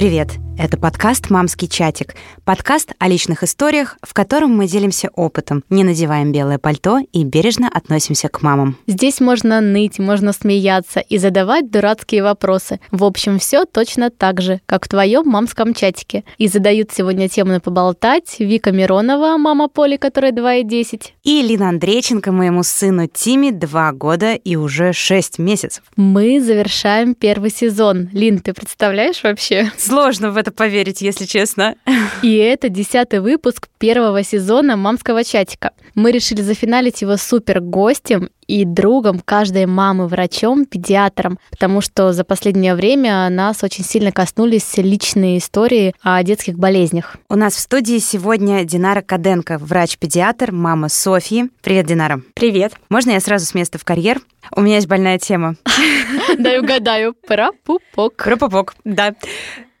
Привет! Это подкаст «Мамский чатик». Подкаст о личных историях, в котором мы делимся опытом, не надеваем белое пальто и бережно относимся к мамам. Здесь можно ныть, можно смеяться и задавать дурацкие вопросы. В общем, все точно так же, как в твоем мамском чатике. И задают сегодня тему на поболтать Вика Миронова, мама Поли, которая 2,10. И Лина Андрейченко, моему сыну Тиме, 2 года и уже 6 месяцев. Мы завершаем первый сезон. Лин, ты представляешь вообще? Сложно в это поверить, если честно. И это десятый выпуск первого сезона «Мамского чатика». Мы решили зафиналить его супер гостем и другом каждой мамы, врачом, педиатром, потому что за последнее время нас очень сильно коснулись личные истории о детских болезнях. У нас в студии сегодня Динара Каденко, врач-педиатр, мама Софьи. Привет, Динара. Привет. Можно я сразу с места в карьер? У меня есть больная тема. Дай угадаю. Про пупок. Про пупок, да.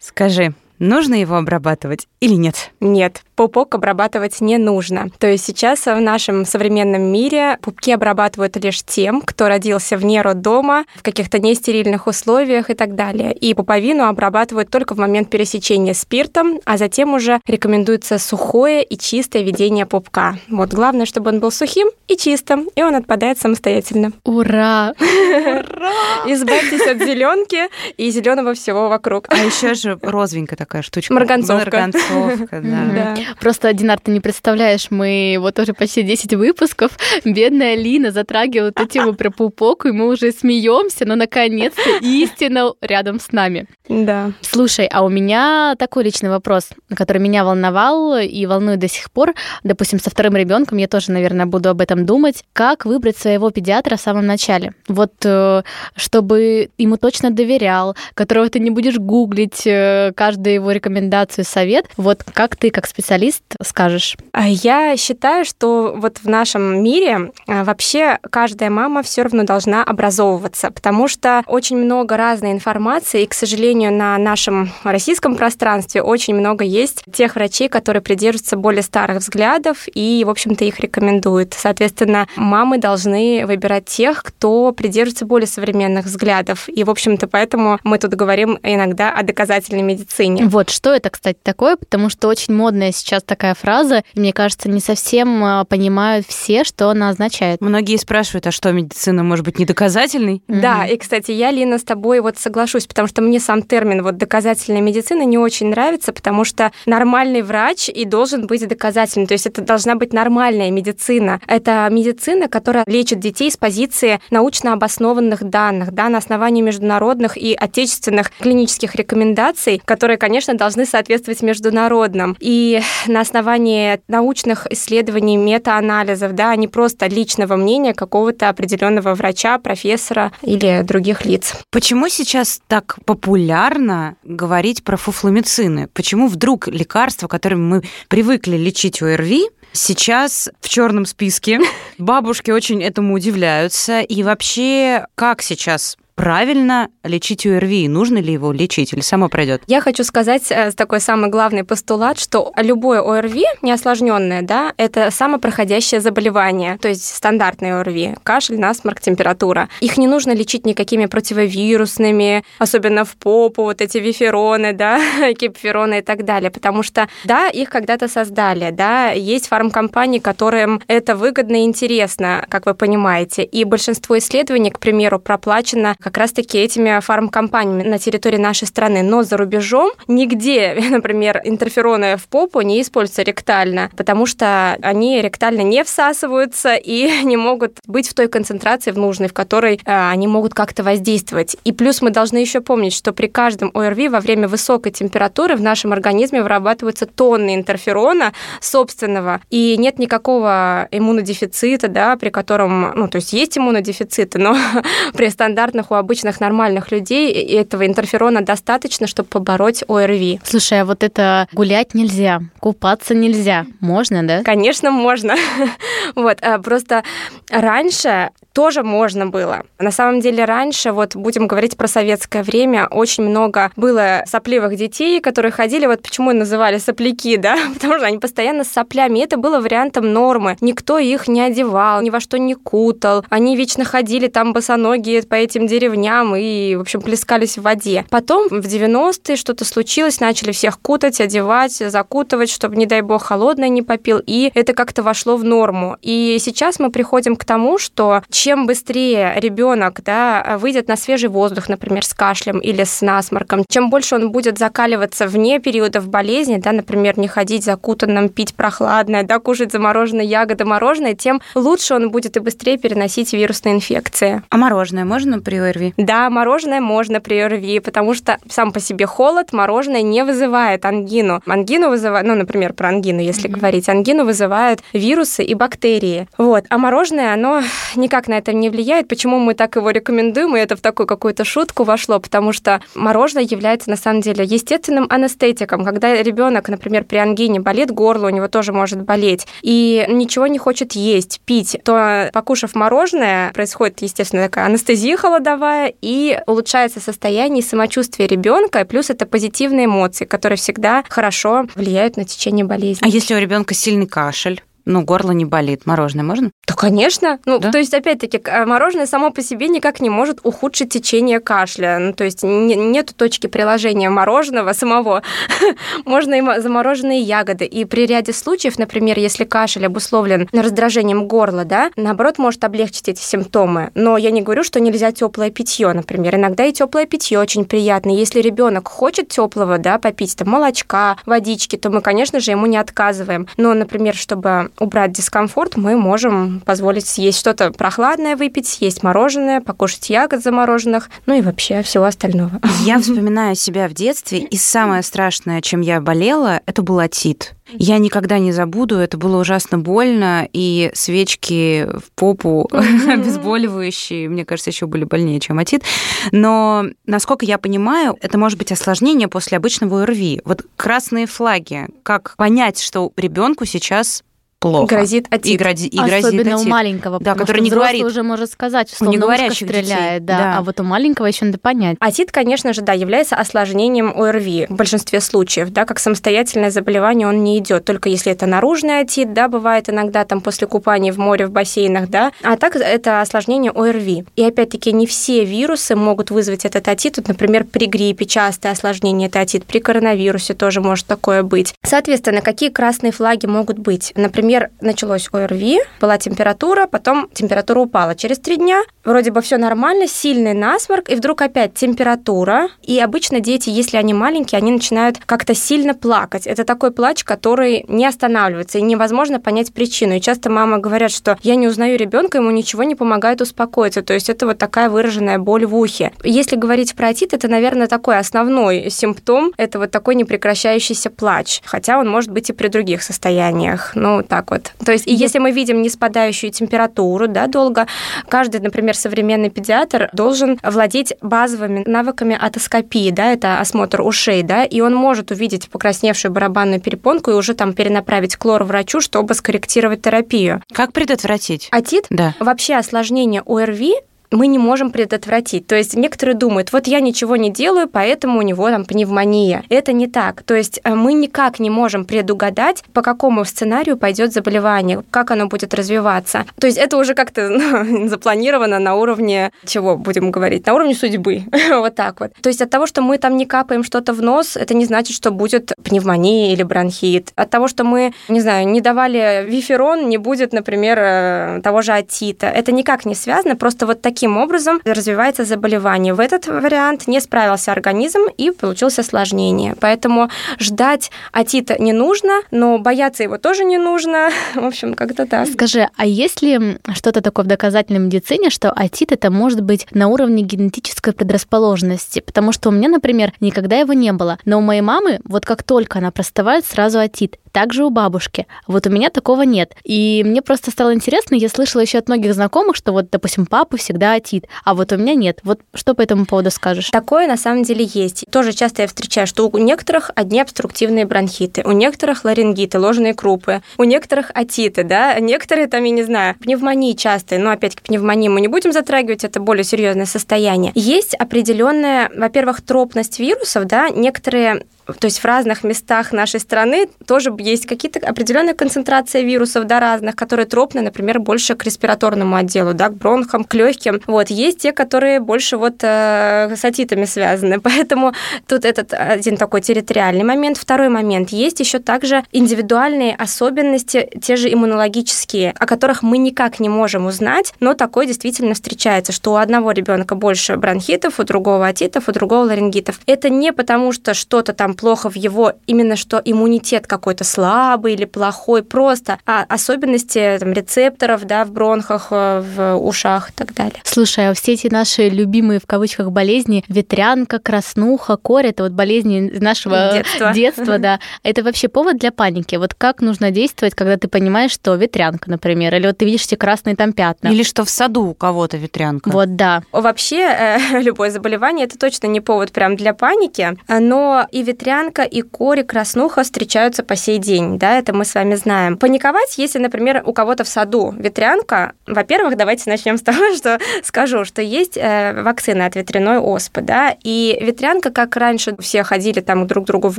Скажи, нужно его обрабатывать или нет? Нет, пупок обрабатывать не нужно. То есть сейчас в нашем современном мире пупки обрабатывают лишь тем, кто родился вне роддома, в каких-то нестерильных условиях и так далее. И пуповину обрабатывают только в момент пересечения спиртом, а затем уже рекомендуется сухое и чистое ведение пупка. Вот главное, чтобы он был сухим и чистым, и он отпадает самостоятельно. Ура! Ура! Избавьтесь от зеленки и зеленого всего вокруг. А еще же розовенькая такая штучка. Марганцовка. Марганцовка, да. Просто, Динар, ты не представляешь, мы вот уже почти 10 выпусков, бедная Лина затрагивала эту тему про пупок, и мы уже смеемся, но наконец-то истина рядом с нами. Да. Слушай, а у меня такой личный вопрос, который меня волновал и волнует до сих пор. Допустим, со вторым ребенком я тоже, наверное, буду об этом думать. Как выбрать своего педиатра в самом начале? Вот э, чтобы ему точно доверял, которого ты не будешь гуглить э, каждую его рекомендацию, совет. Вот как ты, как специалист, скажешь? А Я считаю, что вот в нашем мире э, вообще каждая мама все равно должна образовываться, потому что очень много разной информации, и, к сожалению, на нашем российском пространстве очень много есть тех врачей, которые придерживаются более старых взглядов и, в общем-то, их рекомендуют. Соответственно, мамы должны выбирать тех, кто придерживается более современных взглядов. И, в общем-то, поэтому мы тут говорим иногда о доказательной медицине. Вот что это, кстати, такое, потому что очень модная сейчас такая фраза, и мне кажется, не совсем а, понимают все, что она означает. Многие спрашивают, а что, медицина может быть не доказательной? Да, и, кстати, я, Лина, с тобой вот соглашусь, потому что мне сам термин вот доказательная медицина не очень нравится, потому что нормальный врач и должен быть доказательным. То есть это должна быть нормальная медицина. Это медицина, которая лечит детей с позиции научно обоснованных данных, да, на основании международных и отечественных клинических рекомендаций, которые, конечно, должны соответствовать международным. И на основании научных исследований, метаанализов, да, а не просто личного мнения какого-то определенного врача, профессора или других лиц. Почему сейчас так популярно говорить про фуфломицины? Почему вдруг лекарства, которыми мы привыкли лечить ОРВИ, сейчас в черном списке? Бабушки очень этому удивляются. И вообще, как сейчас правильно лечить ОРВИ? Нужно ли его лечить или само пройдет? Я хочу сказать э, такой самый главный постулат, что любое ОРВИ, неосложненное, да, это самопроходящее заболевание, то есть стандартные ОРВИ, кашель, насморк, температура. Их не нужно лечить никакими противовирусными, особенно в попу, вот эти вифероны, да, кипфероны и так далее, потому что, да, их когда-то создали, да, есть фармкомпании, которым это выгодно и интересно, как вы понимаете, и большинство исследований, к примеру, проплачено как раз-таки этими фармкомпаниями на территории нашей страны. Но за рубежом нигде, например, интерфероны в попу не используются ректально, потому что они ректально не всасываются и не могут быть в той концентрации в нужной, в которой э, они могут как-то воздействовать. И плюс мы должны еще помнить, что при каждом ОРВИ во время высокой температуры в нашем организме вырабатываются тонны интерферона собственного, и нет никакого иммунодефицита, да, при котором, ну, то есть есть иммунодефициты, но при стандартных у обычных нормальных людей этого интерферона достаточно, чтобы побороть ОРВИ. Слушай, а вот это гулять нельзя, купаться нельзя. Можно, да? Конечно, можно. вот, а просто раньше тоже можно было. На самом деле раньше, вот будем говорить про советское время, очень много было сопливых детей, которые ходили, вот почему называли сопляки, да, потому что они постоянно с соплями. И это было вариантом нормы. Никто их не одевал, ни во что не кутал. Они вечно ходили там босоногие по этим деревням и, в общем, плескались в воде. Потом в 90-е что-то случилось, начали всех кутать, одевать, закутывать, чтобы, не дай бог, холодное не попил. И это как-то вошло в норму. И сейчас мы приходим к тому, что чем быстрее ребенок да, выйдет на свежий воздух, например, с кашлем или с насморком, чем больше он будет закаливаться вне периодов болезни, да, например, не ходить закутанным, пить прохладное, да, кушать замороженные ягоды, мороженое, тем лучше он будет и быстрее переносить вирусные инфекции. А мороженое можно при ОРВИ? Да, мороженое можно при ОРВИ, потому что сам по себе холод мороженое не вызывает ангину. Ангину вызывает, ну, например, про ангину, если mm-hmm. говорить, ангину вызывают вирусы и бактерии. Вот. А мороженое, оно никак на это не влияет. Почему мы так его рекомендуем, и это в такую какую-то шутку вошло, потому что мороженое является на самом деле естественным анестетиком. Когда ребенок, например, при ангине болит горло, у него тоже может болеть, и ничего не хочет есть, пить, то, покушав мороженое, происходит, естественно, такая анестезия холодовая, и улучшается состояние и самочувствие ребенка, плюс это позитивные эмоции, которые всегда хорошо влияют на течение болезни. А если у ребенка сильный кашель? ну, горло не болит. Мороженое можно? Да, конечно. Ну, да? то есть, опять-таки, мороженое само по себе никак не может ухудшить течение кашля. Ну, то есть, не, нету точки приложения мороженого самого. можно и замороженные ягоды. И при ряде случаев, например, если кашель обусловлен раздражением горла, да, наоборот, может облегчить эти симптомы. Но я не говорю, что нельзя теплое питье, например. Иногда и теплое питье очень приятно. Если ребенок хочет теплого, да, попить там молочка, водички, то мы, конечно же, ему не отказываем. Но, например, чтобы убрать дискомфорт, мы можем позволить съесть что-то прохладное, выпить, съесть мороженое, покушать ягод замороженных, ну и вообще всего остального. Я вспоминаю себя в детстве, и самое страшное, чем я болела, это был отит. Я никогда не забуду, это было ужасно больно, и свечки в попу обезболивающие, мне кажется, еще были больнее, чем отит. Но, насколько я понимаю, это может быть осложнение после обычного ОРВИ. Вот красные флаги, как понять, что ребенку сейчас плохо. Грозит отит. И, грози, и грозит Особенно отит. у маленького, да, который не говорит. уже может сказать, что у неговорящих стреляет, детей. да, да. а вот у маленького еще надо понять. Отит, конечно же, да, является осложнением ОРВИ в большинстве случаев, да, как самостоятельное заболевание он не идет, только если это наружный отит, да, бывает иногда там после купания в море, в бассейнах, да, а так это осложнение ОРВИ. И опять-таки не все вирусы могут вызвать этот отит, вот, например, при гриппе частое осложнение это отит, при коронавирусе тоже может такое быть. Соответственно, какие красные флаги могут быть? Например, началось ОРВИ, была температура, потом температура упала. Через три дня вроде бы все нормально, сильный насморк, и вдруг опять температура. И обычно дети, если они маленькие, они начинают как-то сильно плакать. Это такой плач, который не останавливается, и невозможно понять причину. И часто мама говорят, что я не узнаю ребенка, ему ничего не помогает успокоиться. То есть это вот такая выраженная боль в ухе. Если говорить про отит, это, наверное, такой основной симптом. Это вот такой непрекращающийся плач. Хотя он может быть и при других состояниях. Ну, так вот. То есть, и если мы видим не спадающую температуру, да, долго, каждый, например, современный педиатр должен владеть базовыми навыками атоскопии, да, это осмотр ушей, да, и он может увидеть покрасневшую барабанную перепонку и уже там перенаправить к врачу, чтобы скорректировать терапию. Как предотвратить? Атит? Да. Вообще осложнение ОРВИ мы не можем предотвратить. То есть некоторые думают, вот я ничего не делаю, поэтому у него там пневмония. Это не так. То есть э, мы никак не можем предугадать, по какому сценарию пойдет заболевание, как оно будет развиваться. То есть это уже как-то ну, запланировано на уровне, чего будем говорить, на уровне судьбы. вот так вот. То есть от того, что мы там не капаем что-то в нос, это не значит, что будет пневмония или бронхит. От того, что мы, не знаю, не давали виферон, не будет, например, э, того же атита. Это никак не связано, просто вот такие таким образом развивается заболевание. В этот вариант не справился организм и получилось осложнение. Поэтому ждать атита не нужно, но бояться его тоже не нужно. В общем, как-то так. Скажи, а есть ли что-то такое в доказательной медицине, что атит это может быть на уровне генетической предрасположенности? Потому что у меня, например, никогда его не было. Но у моей мамы, вот как только она простывает, сразу атит. Также у бабушки. Вот у меня такого нет. И мне просто стало интересно, я слышала еще от многих знакомых, что вот, допустим, папа всегда да, отит, а вот у меня нет. Вот что по этому поводу скажешь? Такое на самом деле есть. Тоже часто я встречаю, что у некоторых одни обструктивные бронхиты, у некоторых ларингиты, ложные крупы, у некоторых отиты, да, некоторые там, я не знаю, пневмонии частые, но опять-таки пневмонии мы не будем затрагивать, это более серьезное состояние. Есть определенная, во-первых, тропность вирусов, да, некоторые то есть в разных местах нашей страны тоже есть какие-то определенные концентрации вирусов, да, разных, которые тропны, например, больше к респираторному отделу, да, к бронхам, к легким. Вот, есть те, которые больше вот э, с атитами связаны, поэтому тут этот один такой территориальный момент. Второй момент, есть еще также индивидуальные особенности, те же иммунологические, о которых мы никак не можем узнать, но такое действительно встречается, что у одного ребенка больше бронхитов, у другого атитов, у другого ларингитов. Это не потому, что что-то там плохо в его именно что иммунитет какой-то слабый или плохой, просто а особенности там, рецепторов да, в бронхах, э, в ушах и так далее. Слушай, а все эти наши любимые в кавычках болезни, ветрянка, краснуха, корь, это вот болезни нашего детства, детства да, это вообще повод для паники. Вот как нужно действовать, когда ты понимаешь, что ветрянка, например, или вот ты видишь эти красные там пятна. Или что в саду у кого-то ветрянка. Вот, да. Вообще, э, любое заболевание, это точно не повод прям для паники, но и ветрянка ветрянка и кори краснуха встречаются по сей день, да, это мы с вами знаем. Паниковать, если, например, у кого-то в саду ветрянка, во-первых, давайте начнем с того, что скажу, что есть э, вакцина от ветряной оспы, да, и ветрянка, как раньше все ходили там друг к другу в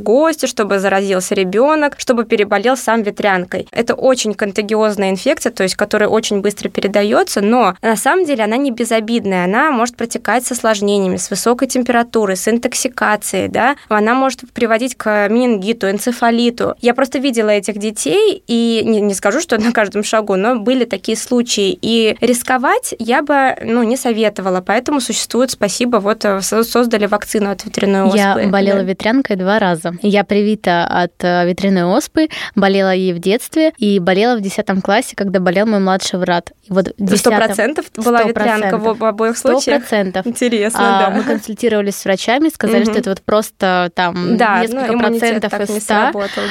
гости, чтобы заразился ребенок, чтобы переболел сам ветрянкой. Это очень контагиозная инфекция, то есть которая очень быстро передается, но на самом деле она не безобидная, она может протекать с осложнениями, с высокой температурой, с интоксикацией, да, она может приводить к менингиту, энцефалиту. Я просто видела этих детей, и не, не скажу, что на каждом шагу, но были такие случаи. И рисковать я бы ну, не советовала, поэтому существует, спасибо, вот э, создали вакцину от ветряной оспы. Я болела да. ветрянкой два раза. Я привита от э, ветряной оспы, болела ей в детстве и болела в 10 классе, когда болел мой младший брат. вот Сто процентов была ветрянка в обоих случаях? Сто процентов. Интересно, а, да. Мы консультировались с врачами, сказали, что это вот просто там да, несколько ну, процентов из 100,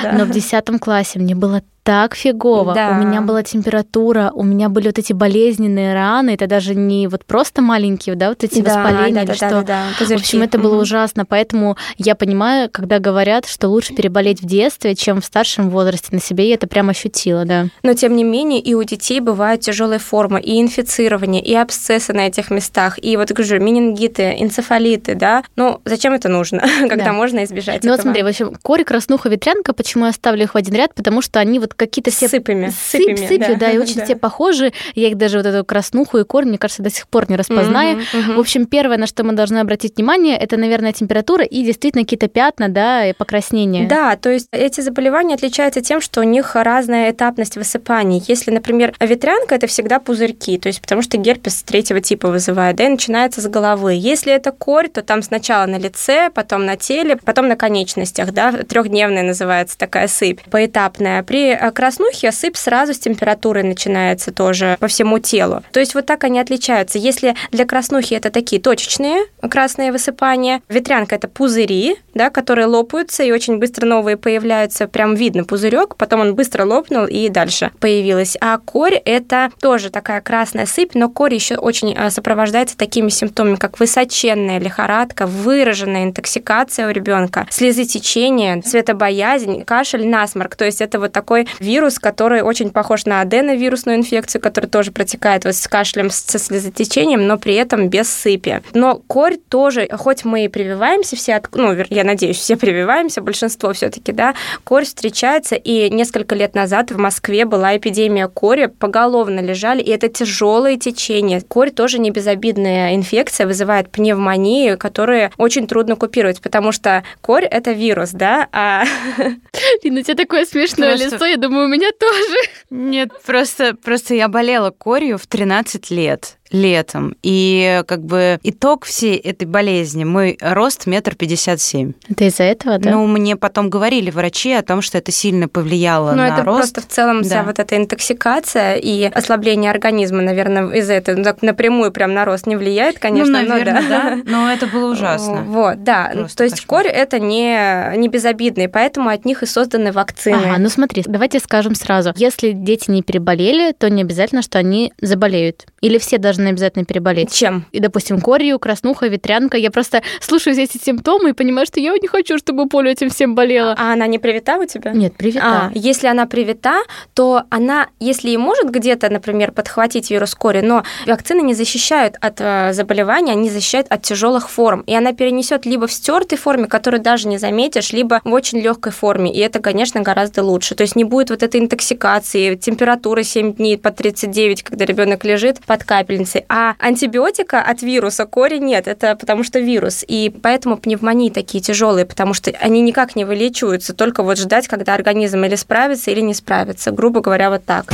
да. но в 10 классе мне было так фигово. Да. У меня была температура, у меня были вот эти болезненные раны. Это даже не вот просто маленькие, да, вот эти да, воспаления да, да, что. Да, да, да. В общем, это было ужасно. Поэтому я понимаю, когда говорят, что лучше переболеть в детстве, чем в старшем возрасте. На себе я это прям ощутила, да. Но тем не менее и у детей бывают тяжелые формы и инфицирование, и абсцессы на этих местах, и вот говорю, менингиты, энцефалиты, да. Ну, зачем это нужно, когда да. можно избежать Ну этого? вот смотри, в общем, корь, краснуха, ветрянка, почему я ставлю их в один ряд? Потому что они вот вот какие-то все... Сыпами. Сыпь, сыпями, сыпью, да, да и очень да. все похожи. Я их даже вот эту краснуху и корм, мне кажется, до сих пор не распознаю. Угу, угу. В общем, первое, на что мы должны обратить внимание, это, наверное, температура и действительно какие-то пятна, да, и покраснения. Да, то есть эти заболевания отличаются тем, что у них разная этапность высыпаний. Если, например, ветрянка, это всегда пузырьки, то есть потому что герпес третьего типа вызывает, да, и начинается с головы. Если это корь, то там сначала на лице, потом на теле, потом на конечностях, да, трехдневная называется такая сыпь, поэтапная. При краснухе сыпь сразу с температурой начинается тоже по всему телу. То есть вот так они отличаются. Если для краснухи это такие точечные красные высыпания, ветрянка это пузыри, да, которые лопаются и очень быстро новые появляются. Прям видно пузырек, потом он быстро лопнул и дальше появилась. А корь это тоже такая красная сыпь, но корь еще очень а, сопровождается такими симптомами, как высоченная лихорадка, выраженная интоксикация у ребенка, слезотечение, светобоязнь, кашель, насморк. То есть это вот такой вирус, который очень похож на аденовирусную инфекцию, который тоже протекает вот с кашлем, со слезотечением, но при этом без сыпи. Но корь тоже, хоть мы и прививаемся все, от, ну, я надеюсь, все прививаемся, большинство все таки да, корь встречается, и несколько лет назад в Москве была эпидемия кори, поголовно лежали, и это тяжелое течение. Корь тоже не безобидная инфекция, вызывает пневмонию, которую очень трудно купировать, потому что корь – это вирус, да, а... Лина, у тебя такое смешное лицо, я думаю, у меня тоже. Нет, просто, просто я болела корью в 13 лет летом. И как бы итог всей этой болезни, мой рост метр пятьдесят семь. Это из-за этого, да? Ну, мне потом говорили врачи о том, что это сильно повлияло ну, на это рост. просто в целом да. вся вот эта интоксикация и ослабление организма, наверное, из-за этого так напрямую прям на рост не влияет, конечно. Ну, наверное, но, да. да. Но это было ужасно. Вот, да. Просто То есть кошмар. корь это не, не безобидный, поэтому от них и созданы вакцины. Ага, ну смотри, давайте скажем сразу. Если дети не переболели, то не обязательно, что они заболеют. Или все должны должна обязательно переболеть? Чем? И, допустим, корью, краснуха, ветрянка. Я просто слушаю все эти симптомы и понимаю, что я не хочу, чтобы Поля этим всем болела. А она не привита у тебя? Нет, привита. А, если она привита, то она, если и может где-то, например, подхватить вирус кори, но вакцины не защищают от э, заболевания, они защищают от тяжелых форм. И она перенесет либо в стертой форме, которую даже не заметишь, либо в очень легкой форме. И это, конечно, гораздо лучше. То есть не будет вот этой интоксикации, температуры 7 дней по 39, когда ребенок лежит под капельницей. А антибиотика от вируса кори нет. Это потому что вирус. И поэтому пневмонии такие тяжелые, потому что они никак не вылечиваются, только вот ждать, когда организм или справится, или не справится. Грубо говоря, вот так.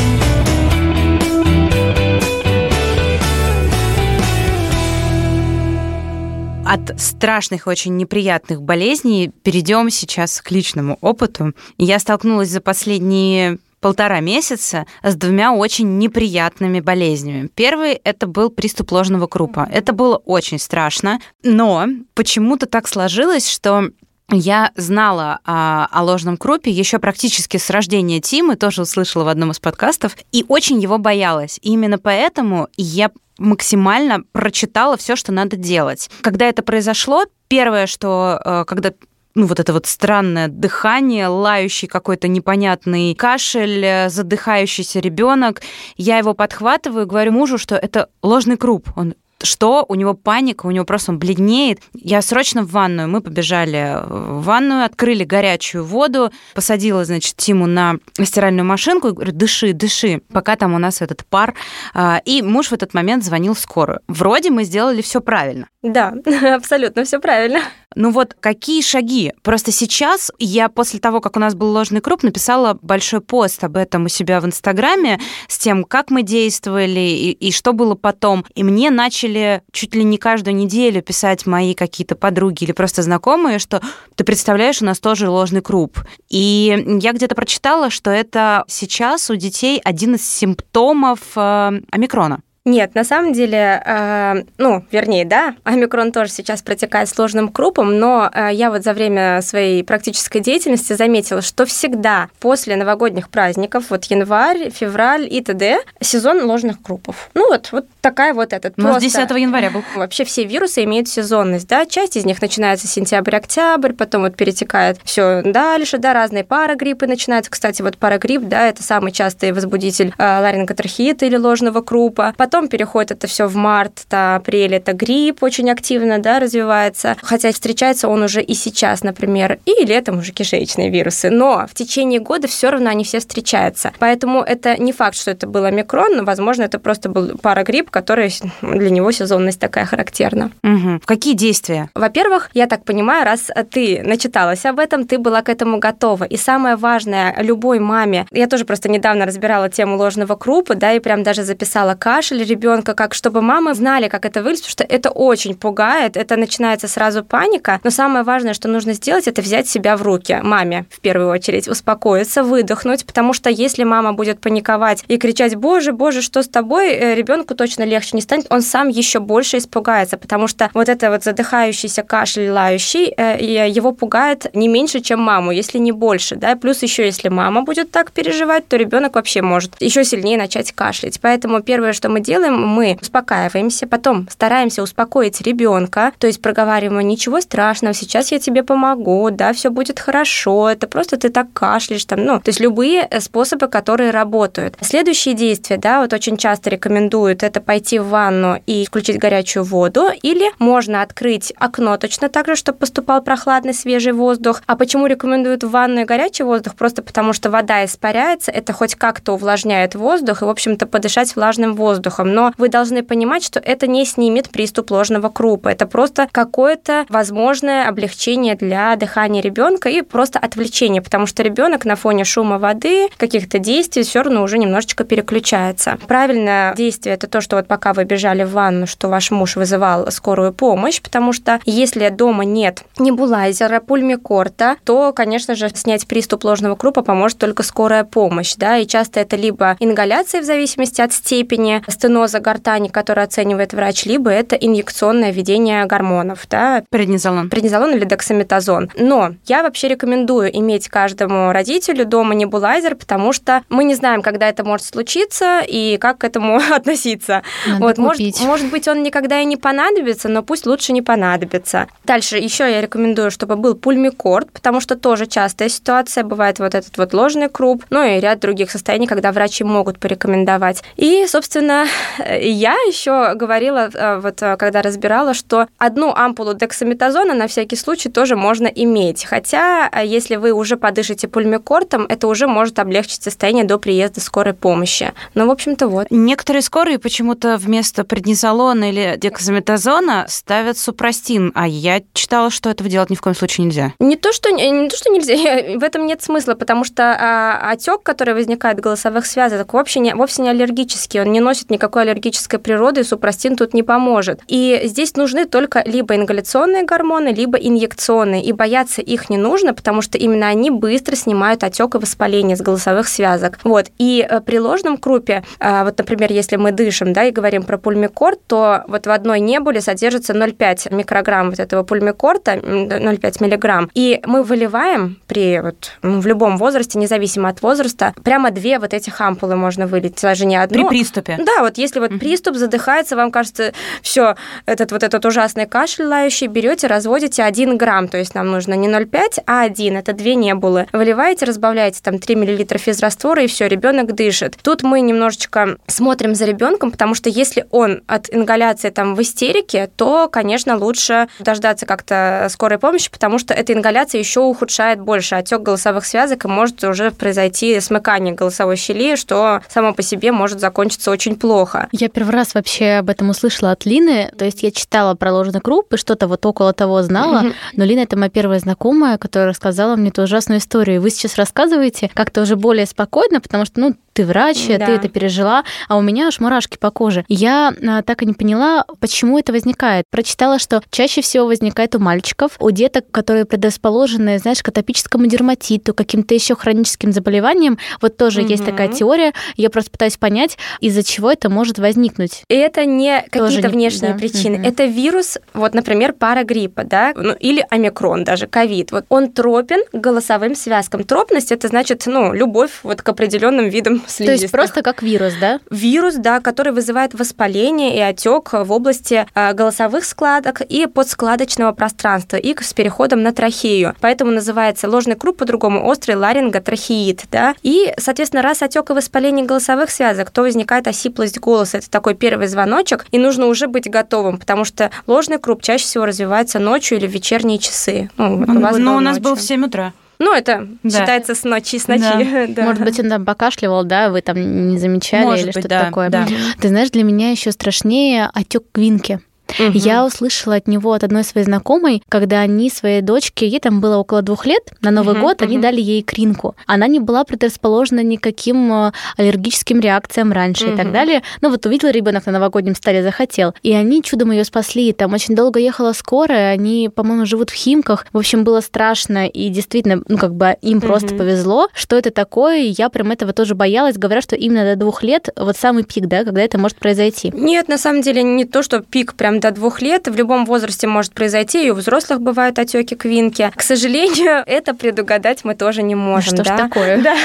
От страшных, очень неприятных болезней перейдем сейчас к личному опыту. Я столкнулась за последние полтора месяца с двумя очень неприятными болезнями. Первый – это был приступ ложного крупа. Это было очень страшно, но почему-то так сложилось, что я знала о, о ложном крупе еще практически с рождения Тимы, тоже услышала в одном из подкастов, и очень его боялась. И именно поэтому я максимально прочитала все, что надо делать. Когда это произошло, первое, что э, когда ну, вот это вот странное дыхание, лающий какой-то непонятный кашель, э, задыхающийся ребенок. Я его подхватываю говорю мужу, что это ложный круп. Он что у него паника, у него просто он бледнеет. Я срочно в ванную. Мы побежали в ванную, открыли горячую воду, посадила, значит, Тиму на стиральную машинку и говорю, дыши, дыши, пока там у нас этот пар. А, и муж в этот момент звонил в скорую. Вроде мы сделали все правильно. Да, абсолютно все правильно. Ну вот какие шаги? Просто сейчас я после того, как у нас был ложный круп, написала большой пост об этом у себя в Инстаграме с тем, как мы действовали и, и что было потом. И мне начали чуть ли не каждую неделю писать мои какие-то подруги или просто знакомые, что ты представляешь, у нас тоже ложный круп. И я где-то прочитала, что это сейчас у детей один из симптомов э, омикрона. Нет, на самом деле, э, ну, вернее, да, омикрон тоже сейчас протекает сложным крупом, но э, я вот за время своей практической деятельности заметила, что всегда после новогодних праздников, вот январь, февраль и т.д., сезон ложных крупов. Ну вот, вот такая вот этот. Ну, просто... с 10 января был. Вообще все вирусы имеют сезонность, да, часть из них начинается сентябрь-октябрь, потом вот перетекает все дальше, да, разные парагриппы начинаются. Кстати, вот парагрипп, да, это самый частый возбудитель э, ларинготрахеита или ложного крупа. Потом Потом переходит это все в март, это апрель, это грипп очень активно да, развивается. Хотя встречается он уже и сейчас, например, и летом уже кишечные вирусы. Но в течение года все равно они все встречаются. Поэтому это не факт, что это был омикрон, но, возможно, это просто был парагрипп, который для него сезонность такая характерна. Угу. Какие действия? Во-первых, я так понимаю, раз ты начиталась об этом, ты была к этому готова. И самое важное, любой маме, я тоже просто недавно разбирала тему ложного крупа, да, и прям даже записала кашель ребенка, как чтобы мамы знали, как это выглядит, потому что это очень пугает, это начинается сразу паника, но самое важное, что нужно сделать, это взять себя в руки, маме в первую очередь, успокоиться, выдохнуть, потому что если мама будет паниковать и кричать, боже, боже, что с тобой, э, ребенку точно легче не станет, он сам еще больше испугается, потому что вот это вот задыхающийся кашель лающий, э, его пугает не меньше, чем маму, если не больше, да, плюс еще если мама будет так переживать, то ребенок вообще может еще сильнее начать кашлять. Поэтому первое, что мы делаем, делаем, мы успокаиваемся, потом стараемся успокоить ребенка, то есть проговариваем, ничего страшного, сейчас я тебе помогу, да, все будет хорошо, это просто ты так кашляешь, там, ну, то есть любые э, способы, которые работают. Следующие действия, да, вот очень часто рекомендуют это пойти в ванну и включить горячую воду, или можно открыть окно точно так же, чтобы поступал прохладный свежий воздух. А почему рекомендуют в ванну горячий воздух? Просто потому что вода испаряется, это хоть как-то увлажняет воздух, и, в общем-то, подышать влажным воздухом ребенком, но вы должны понимать, что это не снимет приступ ложного крупа. Это просто какое-то возможное облегчение для дыхания ребенка и просто отвлечение, потому что ребенок на фоне шума воды, каких-то действий все равно уже немножечко переключается. Правильное действие это то, что вот пока вы бежали в ванну, что ваш муж вызывал скорую помощь, потому что если дома нет небулайзера, пульмикорта, то, конечно же, снять приступ ложного крупа поможет только скорая помощь, да, и часто это либо ингаляция в зависимости от степени, стеноза гортани, который оценивает врач, либо это инъекционное введение гормонов, да, Преднизолон. преднизолон или дексаметазон. Но я вообще рекомендую иметь каждому родителю дома небулайзер, потому что мы не знаем, когда это может случиться и как к этому относиться. Надо вот, может, может быть, он никогда и не понадобится, но пусть лучше не понадобится. Дальше еще я рекомендую, чтобы был пульмикорд, потому что тоже частая ситуация, бывает вот этот вот ложный круп, ну и ряд других состояний, когда врачи могут порекомендовать. И, собственно, я еще говорила, э, вот э, когда разбирала, что одну ампулу дексаметазона на всякий случай тоже можно иметь. Хотя, э, если вы уже подышите пульмикортом, это уже может облегчить состояние до приезда скорой помощи. Ну, в общем-то, вот. Некоторые скорые почему-то вместо преднизолона или дексаметазона ставят супрастин, а я читала, что этого делать ни в коем случае нельзя. Не то, что, не то, что нельзя, в этом нет смысла, потому что а, отек, который возникает голосовых связок, вовсе не, вовсе не аллергический, он не носит никакой аллергической природы, супрастин тут не поможет. И здесь нужны только либо ингаляционные гормоны, либо инъекционные, и бояться их не нужно, потому что именно они быстро снимают отек и воспаление с голосовых связок. Вот. И э, при ложном крупе, а, вот, например, если мы дышим, да, и говорим про пульмикорд, то вот в одной небуле содержится 0,5 микрограмм вот этого пульмикорта, м, 0,5 миллиграмм, и мы выливаем при вот, ну, в любом возрасте, независимо от возраста, прямо две вот этих ампулы можно вылить, даже не При одну. приступе. Да, вот если вот приступ задыхается, вам кажется, все, этот вот этот ужасный кашель лающий, берете, разводите 1 грамм, то есть нам нужно не 0,5, а 1, это две небулы. Выливаете, разбавляете там 3 миллилитра физраствора, и все, ребенок дышит. Тут мы немножечко смотрим за ребенком, потому что если он от ингаляции там в истерике, то, конечно, лучше дождаться как-то скорой помощи, потому что эта ингаляция еще ухудшает больше отек голосовых связок, и может уже произойти смыкание голосовой щели, что само по себе может закончиться очень плохо. Я первый раз вообще об этом услышала от Лины. То есть я читала про ложный круп и что-то вот около того знала. Но Лина это моя первая знакомая, которая рассказала мне эту ужасную историю. И Вы сейчас рассказываете как-то уже более спокойно, потому что, ну, ты врач, Да. ты это пережила, а у меня аж мурашки по коже. Я а, так и не поняла, почему это возникает. Прочитала, что чаще всего возникает у мальчиков, у деток, которые предрасположены, знаешь, к атопическому дерматиту, каким-то еще хроническим заболеваниям. Вот тоже есть Мгм. такая теория. Я просто пытаюсь понять, из-за чего это может возникнуть. И это не какие-то не- внешние да. причины. Мгм. Это вирус, вот, например, парагриппа, да, ну, или омикрон даже, ковид. Вот он тропен к голосовым связкам. Тропность это значит, ну, любовь вот к определенным видам То слизистых. есть просто как вирус, да? вирус, да, который вызывает воспаление и отек в области э, голосовых складок и подскладочного пространства и с переходом на трахею. Поэтому называется ложный круп по-другому острый ларинготрахеит, да. И, соответственно, раз отек и воспаление голосовых связок, то возникает осиплость голоса. Это такой первый звоночек, и нужно уже быть готовым, потому что ложный круп чаще всего развивается ночью или в вечерние часы. Ну, вот у вас Но был у нас был в ночью. 7 утра. Ну, это Да. считается с ночи, с ночи. да. Может быть, он там покашливал, да, вы там не замечали Может или быть, что-то да, такое. да. Ты знаешь, для меня еще страшнее отек квинки. Мгм. Я услышала от него, от одной своей знакомой, когда они своей дочке, ей там было около двух лет, на Новый Мгм, год они мгм. дали ей кринку. Она не была предрасположена никаким э, аллергическим реакциям раньше и так далее. Ну вот увидел ребенок на новогоднем столе, захотел. И они чудом ее спасли. Там очень долго ехала скорая, они, по-моему, живут в Химках. В общем, было страшно, и действительно, ну как бы им просто Мгм. повезло. Что это такое? И Я прям этого тоже боялась. Говорят, что именно до двух лет вот самый пик, да, когда это может произойти. Нет, на самом деле не то, что пик прям до двух лет. В любом возрасте может произойти, и у взрослых бывают отеки квинки. К сожалению, это предугадать мы тоже не можем. Что ж да? такое? Да,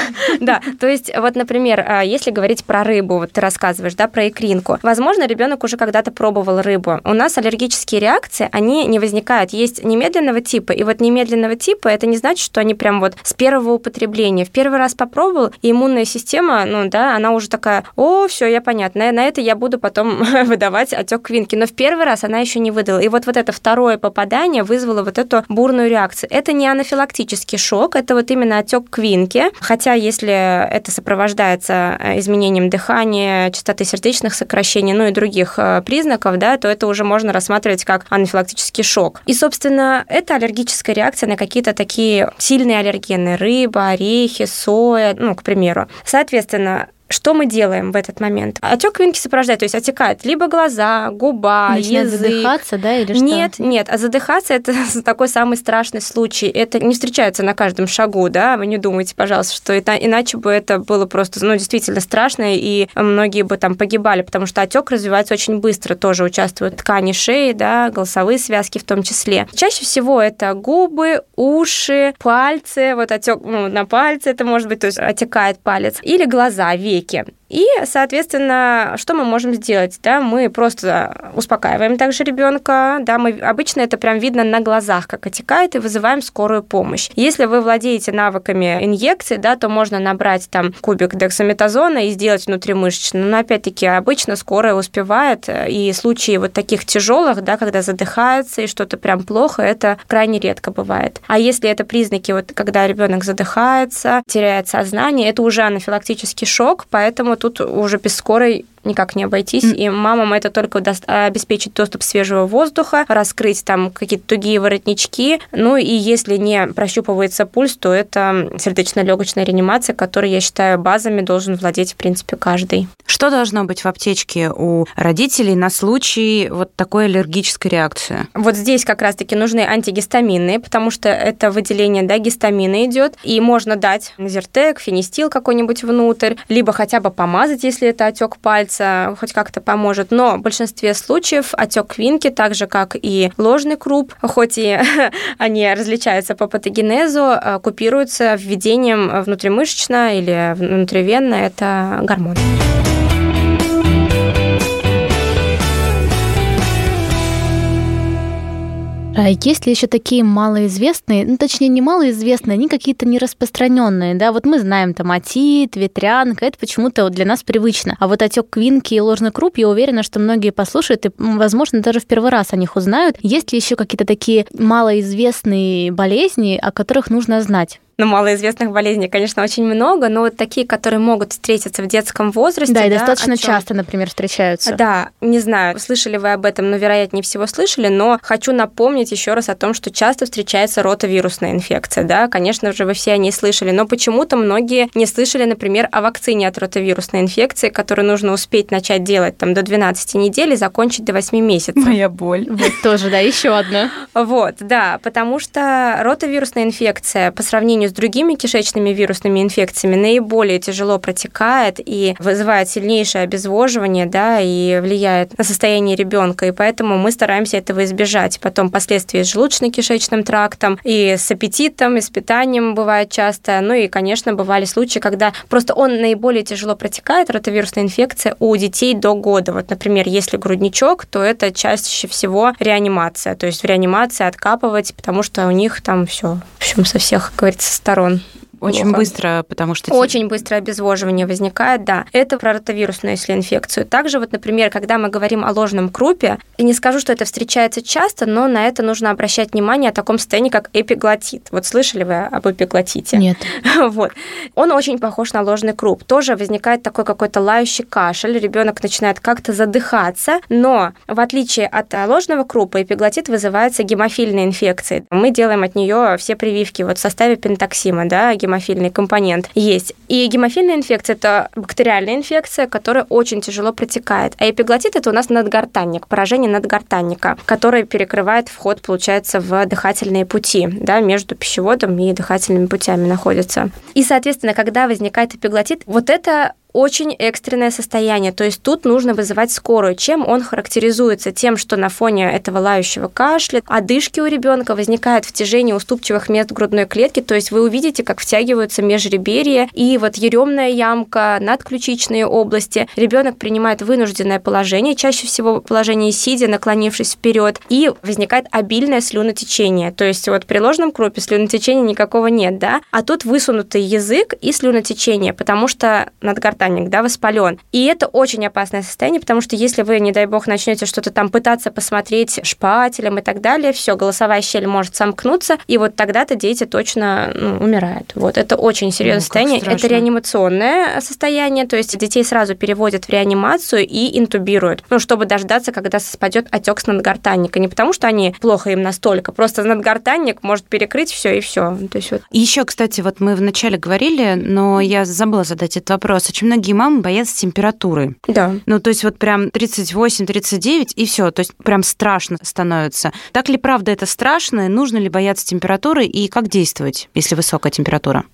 да. То есть, вот, например, а, если говорить про рыбу, вот ты рассказываешь, да, про икринку. Возможно, ребенок уже когда-то пробовал рыбу. У нас аллергические реакции, они не возникают. Есть немедленного типа, и вот немедленного типа это не значит, что они прям вот с первого употребления. В первый раз попробовал, и иммунная система, ну да, она уже такая, о, все, я понятно, на это я буду потом выдавать отек квинки. Но в первый раз она еще не выдала. И вот, вот это второе попадание вызвало вот эту бурную реакцию. Это не анафилактический шок, это вот именно отек квинки. Хотя, если это сопровождается э, изменением дыхания, частоты сердечных сокращений, ну и других э, признаков, да, то это уже можно рассматривать как анафилактический шок. И, собственно, это аллергическая реакция на какие-то такие сильные аллергены. Рыба, орехи, соя, ну, к примеру. Соответственно, Что мы делаем в этот момент? Отек квинки сопровождает, то есть отекает либо глаза, губа, Начинает язык. задыхаться, да, или что? Нет, нет, а задыхаться это такой самый страшный случай. Это не встречается на каждом шагу, да, вы не думайте, пожалуйста, что это, иначе бы это было просто, ну, действительно страшно, и многие бы там погибали, потому что отек развивается очень быстро, тоже участвуют ткани шеи, да, голосовые связки в том числе. Чаще всего это губы, уши, пальцы, вот отек ну, на пальце это может быть, то есть отекает палец, или глаза, веки реке. И, соответственно, что мы можем сделать? Да, мы просто успокаиваем также ребенка. Да, мы обычно это прям видно на глазах, как отекает, и вызываем скорую помощь. Если вы владеете навыками инъекций, да, то можно набрать там кубик дексаметазона и сделать внутримышечно. Но опять-таки обычно скорая успевает, и случаи вот таких тяжелых, да, когда задыхается и что-то прям плохо, это крайне редко бывает. А если это признаки, вот когда ребенок задыхается, теряет сознание, это уже анафилактический шок, поэтому тут уже без скорой никак не обойтись, mm. и мамам это только даст обеспечить доступ свежего воздуха, раскрыть там какие-то тугие воротнички, ну и если не прощупывается пульс, то это сердечно-легочная реанимация, которой, я считаю, базами должен владеть, в принципе, каждый. Что должно быть в аптечке у родителей на случай вот такой аллергической реакции? Вот здесь как раз-таки нужны антигистаминные, потому что это выделение да, гистамина идет, и можно дать зертек, фенистил какой-нибудь внутрь, либо хотя бы помазать, если это отек пальца, пальца хоть как-то поможет, но в большинстве случаев отек квинки, так же как и ложный круп, хоть и они различаются по патогенезу, э, купируются введением внутримышечно или внутривенно, это гормон. Есть ли еще такие малоизвестные, ну точнее не малоизвестные, они какие-то не распространенные, да? Вот мы знаем там атит, ветрянка, это почему-то для нас привычно. А вот отек квинки и ложный круп, я уверена, что многие послушают и, возможно, даже в первый раз о них узнают. Есть ли еще какие-то такие малоизвестные болезни, о которых нужно знать? Ну, малоизвестных болезней, конечно, очень много, но вот такие, которые могут встретиться в детском возрасте. Да, и да, достаточно часто, например, встречаются. Да, не знаю, слышали вы об этом, но, вероятнее всего, слышали, но хочу напомнить еще раз о том, что часто встречается ротовирусная инфекция, да, конечно же, вы все о ней слышали, но почему-то многие не слышали, например, о вакцине от ротовирусной инфекции, которую нужно успеть начать делать там до 12 недель и закончить до 8 месяцев. Моя боль. Вот тоже, да, еще одна. Вот, да, потому что ротовирусная инфекция по сравнению с другими кишечными вирусными инфекциями наиболее тяжело протекает и вызывает сильнейшее обезвоживание, да, и влияет на состояние ребенка, и поэтому мы стараемся этого избежать. Потом последствия с желудочно-кишечным трактом, и с аппетитом, и с питанием бывает часто. Ну и, конечно, бывали случаи, когда просто он наиболее тяжело протекает, ротовирусная инфекция, у детей до года. Вот, например, если грудничок, то это чаще всего реанимация. То есть в реанимации откапывать, потому что у них там все, в общем, со всех, как говорится, сторон. Очень плохо. быстро, потому что... Очень быстро обезвоживание возникает, да. Это про ротовирусную, если инфекцию. Также вот, например, когда мы говорим о ложном крупе, я не скажу, что это встречается часто, но на это нужно обращать внимание о таком состоянии, как эпиглотит. Вот слышали вы об эпиглотите? Нет. вот. Он очень похож на ложный круп. Тоже возникает такой какой-то лающий кашель, ребенок начинает как-то задыхаться, но в отличие от ложного крупа, эпиглотит вызывается гемофильной инфекцией. Мы делаем от нее все прививки вот в составе пентоксима, да, гемофильный компонент есть. И гемофильная инфекция – это бактериальная инфекция, которая очень тяжело протекает. А эпиглотит – это у нас надгортанник, поражение надгортанника, который перекрывает вход, получается, в дыхательные пути, да, между пищеводом и дыхательными путями находится. И, соответственно, когда возникает эпиглотит, вот это очень экстренное состояние, то есть тут нужно вызывать скорую. Чем он характеризуется? Тем, что на фоне этого лающего кашля, одышки у ребенка возникает втяжение уступчивых мест грудной клетки, то есть вы увидите, как втягиваются межреберья и вот еремная ямка, надключичные области. Ребенок принимает вынужденное положение, чаще всего положение сидя, наклонившись вперед, и возникает обильное слюнотечение. То есть вот при ложном крупе слюнотечения никакого нет, да? А тут высунутый язык и слюнотечение, потому что надгортанный надгортанник, да, воспален. И это очень опасное состояние, потому что если вы, не дай бог, начнете что-то там пытаться посмотреть шпателем и так далее, все, голосовая щель может сомкнуться, и вот тогда-то дети точно ну, умирают. Вот это очень серьезное ну, состояние. Страшно. Это реанимационное состояние, то есть детей сразу переводят в реанимацию и интубируют, ну, чтобы дождаться, когда спадет отек с надгортанника. Не потому, что они плохо им настолько, просто надгортанник может перекрыть все и все. То есть вот. Еще, кстати, вот мы вначале говорили, но я забыла задать этот вопрос. Очень многие мамы боятся температуры. Да. Ну, то есть вот прям 38-39 и все, то есть прям страшно становится. Так ли правда это страшно? Нужно ли бояться температуры и как действовать, если высокая температура?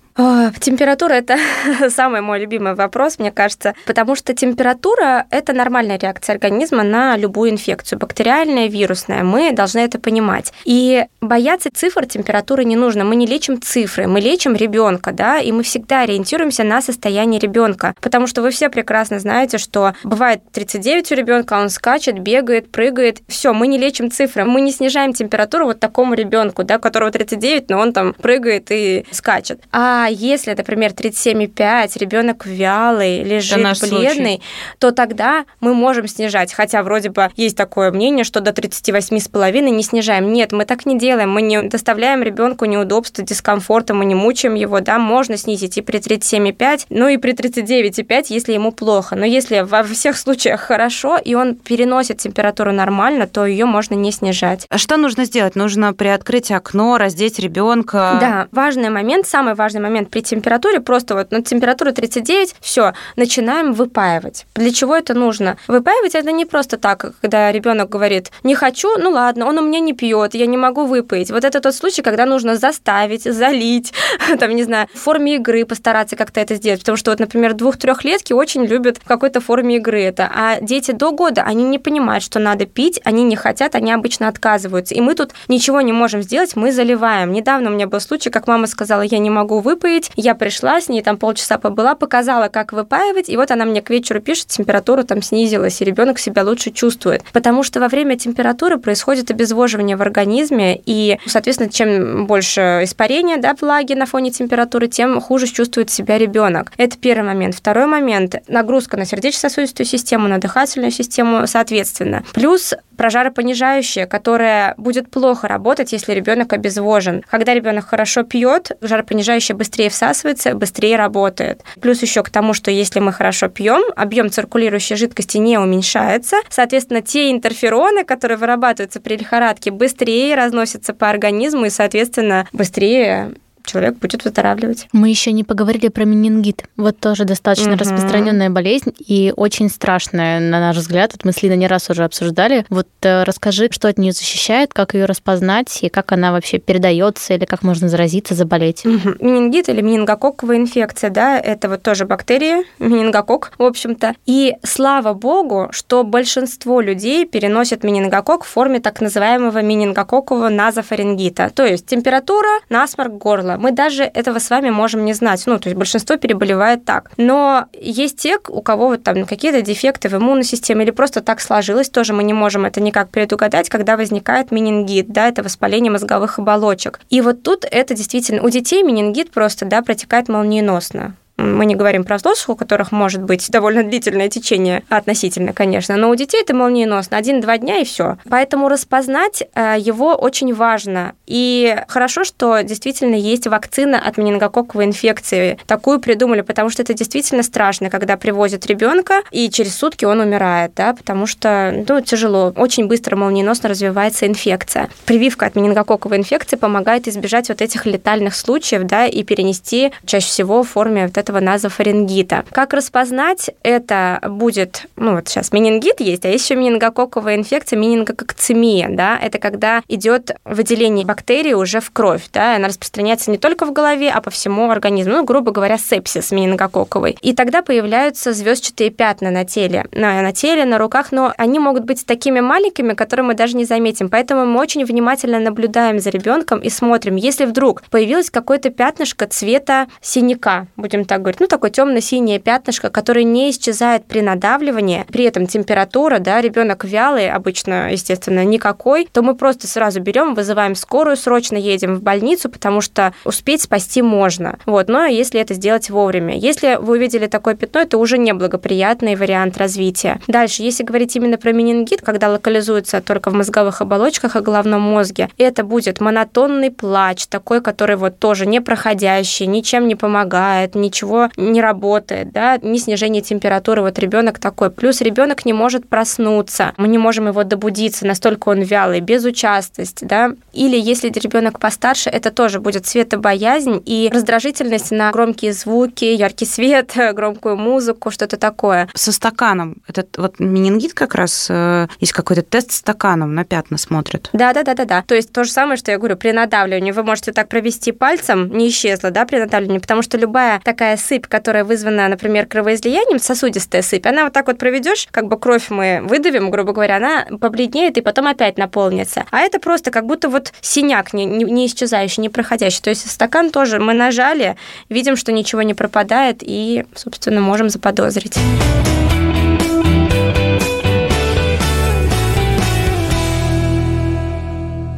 Температура – это самый мой любимый вопрос, мне кажется, потому что температура – это нормальная реакция организма на любую инфекцию, бактериальная, вирусная. Мы должны это понимать. И бояться цифр температуры не нужно. Мы не лечим цифры, мы лечим ребенка, да, и мы всегда ориентируемся на состояние ребенка, потому что вы все прекрасно знаете, что бывает 39 у ребенка, он скачет, бегает, прыгает. Все, мы не лечим цифры, мы не снижаем температуру вот такому ребенку, да, которого 39, но он там прыгает и скачет. А если, например, 37,5, ребенок вялый, лежит бледный, случай. то тогда мы можем снижать. Хотя вроде бы есть такое мнение, что до 38,5 не снижаем. Нет, мы так не делаем. Мы не доставляем ребенку неудобства, дискомфорта, мы не мучаем его. Да, можно снизить и при 37,5, ну и при 39,5, если ему плохо. Но если во всех случаях хорошо, и он переносит температуру нормально, то ее можно не снижать. А что нужно сделать? Нужно приоткрыть окно, раздеть ребенка. Да, важный момент, самый важный момент момент при температуре, просто вот на температуру 39, все, начинаем выпаивать. Для чего это нужно? Выпаивать это не просто так, когда ребенок говорит, не хочу, ну ладно, он у меня не пьет, я не могу выпаять. Вот это тот случай, когда нужно заставить, залить, там, не знаю, в форме игры постараться как-то это сделать. Потому что вот, например, двух-трехлетки очень любят в какой-то форме игры это. А дети до года, они не понимают, что надо пить, они не хотят, они обычно отказываются. И мы тут ничего не можем сделать, мы заливаем. Недавно у меня был случай, как мама сказала, я не могу выпить, выпаять. Я пришла с ней, там полчаса побыла, показала, как выпаивать, и вот она мне к вечеру пишет, температура там снизилась, и ребенок себя лучше чувствует. Потому что во время температуры происходит обезвоживание в организме, и, соответственно, чем больше испарения, да, влаги на фоне температуры, тем хуже чувствует себя ребенок. Это первый момент. Второй момент – нагрузка на сердечно-сосудистую систему, на дыхательную систему, соответственно. Плюс прожаропонижающее, которое будет плохо работать, если ребенок обезвожен. Когда ребенок хорошо пьет, жаропонижающее быстрее всасывается, быстрее работает. Плюс еще к тому, что если мы хорошо пьем, объем циркулирующей жидкости не уменьшается, соответственно, те интерфероны, которые вырабатываются при лихорадке, быстрее разносятся по организму и, соответственно, быстрее человек будет выздоравливать. Мы еще не поговорили про менингит. Вот тоже достаточно угу. распространенная болезнь и очень страшная, на наш взгляд. Вот мы с Линой не раз уже обсуждали. Вот э, расскажи, что от нее защищает, как ее распознать и как она вообще передается или как можно заразиться, заболеть. Угу. Менингит или менингококковая инфекция, да, это вот тоже бактерии, менингокок, в общем-то. И слава богу, что большинство людей переносят менингокок в форме так называемого менингококкового назофарингита. То есть температура, насморк горла мы даже этого с вами можем не знать. Ну, то есть большинство переболевает так. Но есть те, у кого вот там какие-то дефекты в иммунной системе или просто так сложилось, тоже мы не можем это никак предугадать, когда возникает менингит, да, это воспаление мозговых оболочек. И вот тут это действительно, у детей менингит просто, да, протекает молниеносно. Мы не говорим про взрослых, у которых может быть довольно длительное течение, относительно, конечно, но у детей это молниеносно, один-два дня и все. Поэтому распознать э, его очень важно. И хорошо, что действительно есть вакцина от менингококковой инфекции. Такую придумали, потому что это действительно страшно, когда привозят ребенка, и через сутки он умирает, да, потому что ну, тяжело. Очень быстро молниеносно развивается инфекция. Прививка от менингококковой инфекции помогает избежать вот этих летальных случаев, да, и перенести чаще всего в форме вот этого этого назофарингита. Как распознать это будет, ну вот сейчас менингит есть, а есть еще менингококковая инфекция, менингококцемия, да, это когда идет выделение бактерий уже в кровь, да, она распространяется не только в голове, а по всему организму, ну, грубо говоря, сепсис менингококковый. И тогда появляются звездчатые пятна на теле, на, на теле, на руках, но они могут быть такими маленькими, которые мы даже не заметим. Поэтому мы очень внимательно наблюдаем за ребенком и смотрим, если вдруг появилось какое-то пятнышко цвета синяка, будем так говорит, ну, такое темно-синее пятнышко, которое не исчезает при надавливании, при этом температура, да, ребенок вялый, обычно, естественно, никакой, то мы просто сразу берем, вызываем скорую, срочно едем в больницу, потому что успеть спасти можно. Вот, но если это сделать вовремя. Если вы увидели такое пятно, это уже неблагоприятный вариант развития. Дальше, если говорить именно про менингит, когда локализуется только в мозговых оболочках и головном мозге, это будет монотонный плач, такой, который вот тоже непроходящий, ничем не помогает, ничего ничего не работает, да, ни снижение температуры, вот ребенок такой. Плюс ребенок не может проснуться, мы не можем его добудиться, настолько он вялый, безучастность, да. Или если ребенок постарше, это тоже будет светобоязнь и раздражительность на громкие звуки, яркий свет, громкую музыку, что-то такое. Со стаканом. Этот вот менингит как раз э, есть какой-то тест стаканом на пятна смотрят. Да, да, да, да, да. То есть то же самое, что я говорю, при надавливании вы можете так провести пальцем, не исчезло, да, при надавливании, потому что любая такая сыпь, которая вызвана, например, кровоизлиянием, сосудистая сыпь, она вот так вот проведешь, как бы кровь мы выдавим, грубо говоря, она побледнеет и потом опять наполнится. А это просто как будто вот синяк не, не, не исчезающий, не проходящий. То есть стакан тоже мы нажали, видим, что ничего не пропадает и, собственно, можем заподозрить.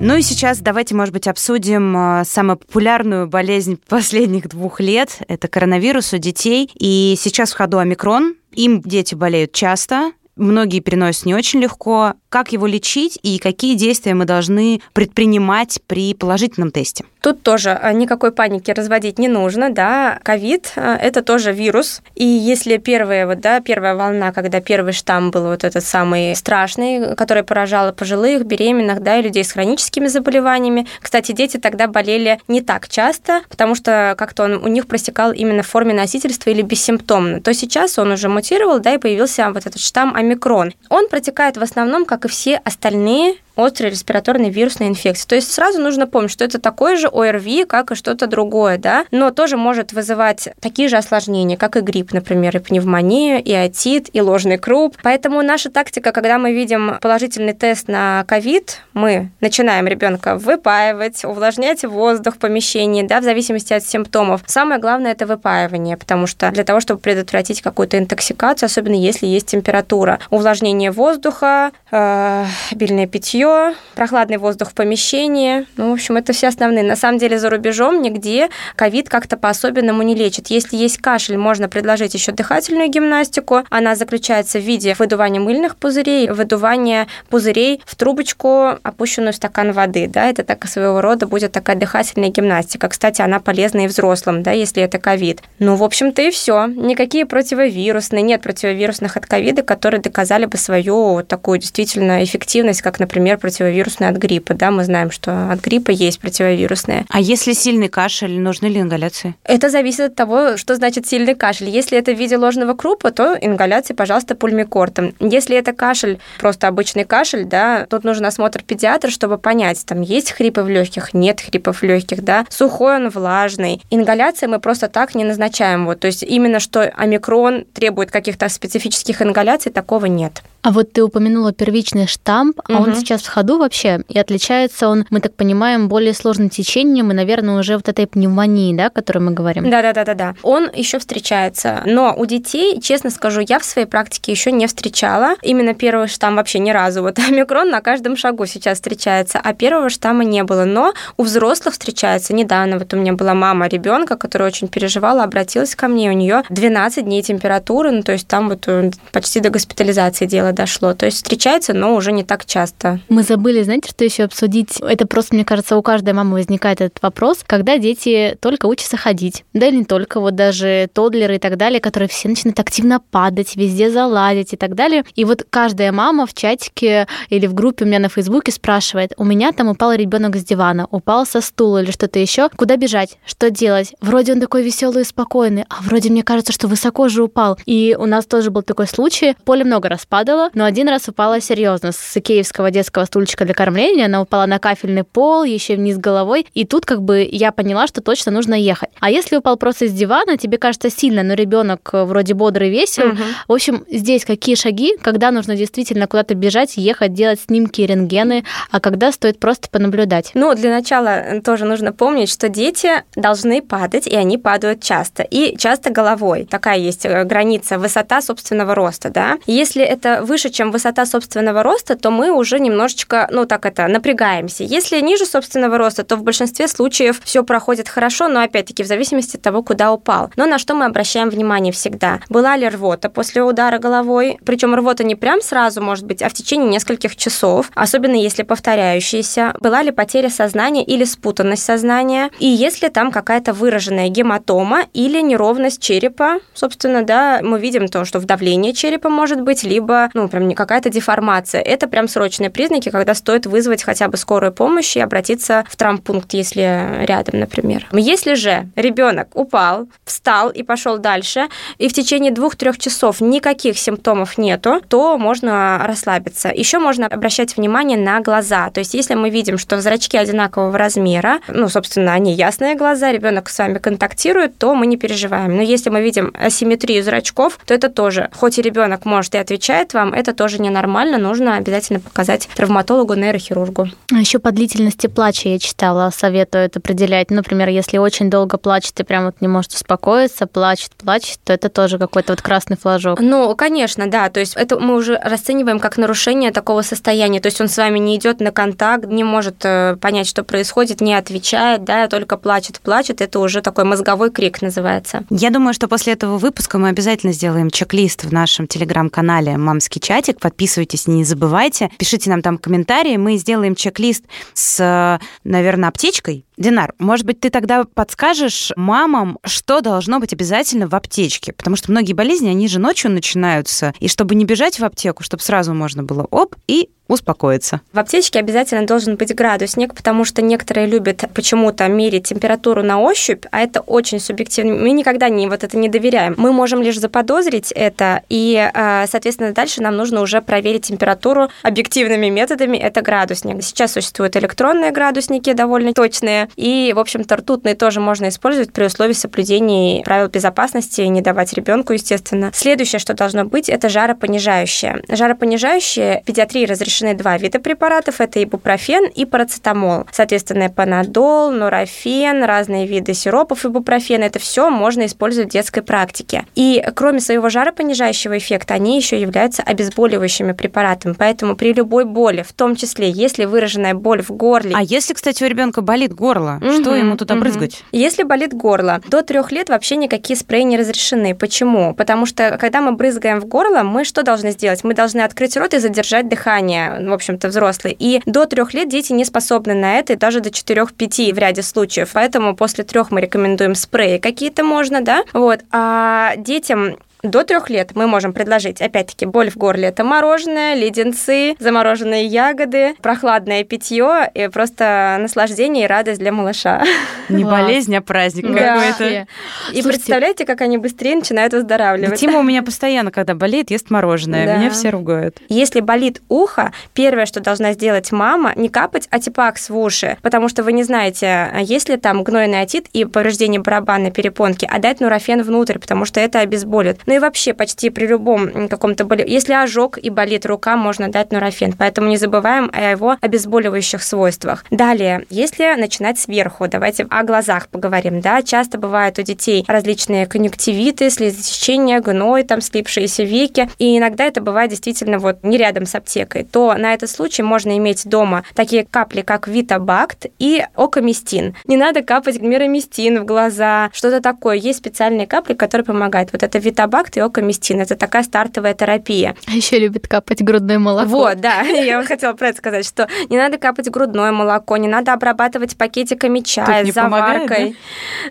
Ну и сейчас давайте, может быть, обсудим э, самую популярную болезнь последних двух лет. Это коронавирус у детей. И сейчас в ходу омикрон. Им дети болеют часто, многие переносят не очень легко. Как его лечить и какие действия мы должны предпринимать при положительном тесте? Тут тоже а, никакой паники разводить не нужно, да. Ковид а, – это тоже вирус, и если первая, вот, да, первая волна, когда первый штамм был вот этот самый страшный, который поражал пожилых, беременных, да, и людей с хроническими заболеваниями, кстати, дети тогда болели не так часто, потому что как-то он у них простекал именно в форме носительства или бессимптомно, то сейчас он уже мутировал, да, и появился вот этот штамм омикрон. Он протекает в основном, как и все остальные острой респираторной вирусной инфекции. То есть сразу нужно помнить, что это такой же ОРВИ, как и что-то другое, да, но тоже может вызывать такие же осложнения, как и грипп, например, и пневмонию, и отит, и ложный круп. Поэтому наша тактика, когда мы видим положительный тест на ковид, мы начинаем ребенка выпаивать, увлажнять воздух в помещении, да, в зависимости от симптомов. Самое главное это выпаивание, потому что для того, чтобы предотвратить какую-то интоксикацию, особенно если есть температура, увлажнение воздуха, э, обильное питье, питье, прохладный воздух в помещении. Ну, в общем, это все основные. На самом деле, за рубежом нигде ковид как-то по-особенному не лечит. Если есть кашель, можно предложить еще дыхательную гимнастику. Она заключается в виде выдувания мыльных пузырей, выдувания пузырей в трубочку, опущенную в стакан воды. Да, это так своего рода будет такая дыхательная гимнастика. Кстати, она полезна и взрослым, да, если это ковид. Ну, в общем-то, и все. Никакие противовирусные, нет противовирусных от ковида, которые доказали бы свою такую действительно эффективность, как, например, например, противовирусные от гриппа. Да, мы знаем, что от гриппа есть противовирусные. А если сильный кашель, нужны ли ингаляции? Это зависит от того, что значит сильный кашель. Если это в виде ложного крупа, то ингаляции, пожалуйста, пульмикортом. Если это кашель, просто обычный кашель, да, тут нужен осмотр педиатра, чтобы понять, там есть хрипы в легких, нет хрипов в легких, да, сухой он, влажный. Ингаляции мы просто так не назначаем. Вот, то есть именно что омикрон требует каких-то специфических ингаляций, такого нет. А вот ты упомянула первичный штамп, а угу. он сейчас в ходу вообще, и отличается он, мы так понимаем, более сложным течением и, наверное, уже вот этой пневмонии, да, о которой мы говорим. Да-да-да-да-да. Он еще встречается, но у детей, честно скажу, я в своей практике еще не встречала. Именно первый штамм вообще ни разу. Вот омикрон на каждом шагу сейчас встречается, а первого штамма не было. Но у взрослых встречается недавно. Вот у меня была мама ребенка, которая очень переживала, обратилась ко мне, у нее 12 дней температуры, ну то есть там вот э, почти до госпитализации дело дошло. То есть встречается, но уже не так часто. Мы забыли, знаете, что еще обсудить? Это просто, мне кажется, у каждой мамы возникает этот вопрос, когда дети только учатся ходить. Да и не только, вот даже тодлеры и так далее, которые все начинают активно падать, везде залазить и так далее. И вот каждая мама в чатике или в группе у меня на Фейсбуке спрашивает, у меня там упал ребенок с дивана, упал со стула или что-то еще, куда бежать, что делать? Вроде он такой веселый и спокойный, а вроде мне кажется, что высоко же упал. И у нас тоже был такой случай, поле много распадало, но один раз упала серьезно. С икеевского детского стульчика для кормления она упала на кафельный пол, еще вниз головой. И тут как бы я поняла, что точно нужно ехать. А если упал просто с дивана, тебе кажется сильно, но ребенок э, вроде бодрый, весел. Угу. В общем, здесь какие шаги, когда нужно действительно куда-то бежать, ехать, делать снимки, рентгены, а когда стоит просто понаблюдать? Ну, для начала э, тоже нужно помнить, что дети должны падать, и они падают часто. И часто головой. Такая есть э, граница, высота собственного роста, да. Если это выше, чем высота собственного роста, то мы уже немножечко немножечко, ну так это, напрягаемся. Если ниже собственного роста, то в большинстве случаев все проходит хорошо, но опять-таки в зависимости от того, куда упал. Но на что мы обращаем внимание всегда? Была ли рвота после удара головой? Причем рвота не прям сразу, может быть, а в течение нескольких часов, особенно если повторяющаяся. Была ли потеря сознания или спутанность сознания? И если там какая-то выраженная гематома или неровность черепа, собственно, да, мы видим то, что вдавление черепа может быть, либо, ну, прям какая-то деформация. Это прям срочные признаки, когда стоит вызвать хотя бы скорую помощь и обратиться в травмпункт, если рядом, например. Если же ребенок упал, встал и пошел дальше, и в течение двух-трех часов никаких симптомов нету, то можно расслабиться. Еще можно обращать внимание на глаза. То есть, если мы видим, что зрачки одинакового размера, ну, собственно, они ясные глаза, ребенок с вами контактирует, то мы не переживаем. Но если мы видим асимметрию зрачков, то это тоже, хоть и ребенок может и отвечает вам, это тоже ненормально, нужно обязательно показать травматологу, нейрохирургу. Еще по длительности плача я читала, советуют определять. Например, если очень долго плачет и прям вот не может успокоиться, плачет, плачет, то это тоже какой-то вот красный флажок. Ну, конечно, да. То есть это мы уже расцениваем как нарушение такого состояния. То есть он с вами не идет на контакт, не может э, понять, что происходит, не отвечает, да, только плачет, плачет. Это уже такой мозговой крик называется. Я думаю, что после этого выпуска мы обязательно сделаем чек-лист в нашем телеграм-канале «Мамский чатик». Подписывайтесь, не забывайте. Пишите нам там комментарии. Мы сделаем чек-лист с, наверное, аптечкой. Динар, может быть, ты тогда подскажешь мамам, что должно быть обязательно в аптечке? Потому что многие болезни, они же ночью начинаются. И чтобы не бежать в аптеку, чтобы сразу можно было оп, и успокоиться. В аптечке обязательно должен быть градусник, потому что некоторые любят почему-то мерить температуру на ощупь, а это очень субъективно. Мы никогда не вот это не доверяем. Мы можем лишь заподозрить это, и, э, соответственно, дальше нам нужно уже проверить температуру объективными методами. Это градусник. Сейчас существуют электронные градусники довольно точные, и, в общем-то, ртутные тоже можно использовать при условии соблюдения правил безопасности, не давать ребенку, естественно. Следующее, что должно быть, это жаропонижающее. Жаропонижающее в педиатрии разрешены два вида препаратов. Это ибупрофен и парацетамол. Соответственно, панадол, нурофен, разные виды сиропов ибупрофена. Это все можно использовать в детской практике. И кроме своего жаропонижающего эффекта, они еще являются обезболивающими препаратами. Поэтому при любой боли, в том числе, если выраженная боль в горле... А если, кстати, у ребенка болит горло, угу, что ему туда угу. брызгать? Если болит горло, до трех лет вообще никакие спреи не разрешены. Почему? Потому что, когда мы брызгаем в горло, мы что должны сделать? Мы должны открыть рот и задержать дыхание в общем-то, взрослые. И до трех лет дети не способны на это, и даже до 4-5 в ряде случаев. Поэтому после трех мы рекомендуем спреи какие-то можно, да, вот. А детям до трех лет мы можем предложить, опять-таки, боль в горле – это мороженое, леденцы, замороженные ягоды, прохладное питье и просто наслаждение и радость для малыша. Не болезнь, а праздник какой-то. И Слушайте, представляете, как они быстрее начинают выздоравливать. Тима у меня постоянно, когда болеет, ест мороженое. Да. Меня все ругают. Если болит ухо, первое, что должна сделать мама, не капать атипакс в уши, потому что вы не знаете, есть ли там гнойный отит и повреждение барабанной перепонки, а дать нурофен внутрь, потому что это обезболит. Ну и вообще почти при любом каком-то боли... Если ожог и болит рука, можно дать нурофен. Поэтому не забываем о его обезболивающих свойствах. Далее, если начинать сверху, давайте о глазах поговорим. Да, часто бывают у детей различные конъюнктивиты, слезотечения, гной, там слипшиеся веки. И иногда это бывает действительно вот не рядом с аптекой. То на этот случай можно иметь дома такие капли, как Витабакт и Окамистин. Не надо капать мироместин в глаза, что-то такое. Есть специальные капли, которые помогают. Вот это Витабакт Витабакт и окамистин. Это такая стартовая терапия. А еще любит капать грудное молоко. Вот, да. Я вам хотела про это сказать, что не надо капать грудное молоко, не надо обрабатывать пакетиками чая заваркой, помогает,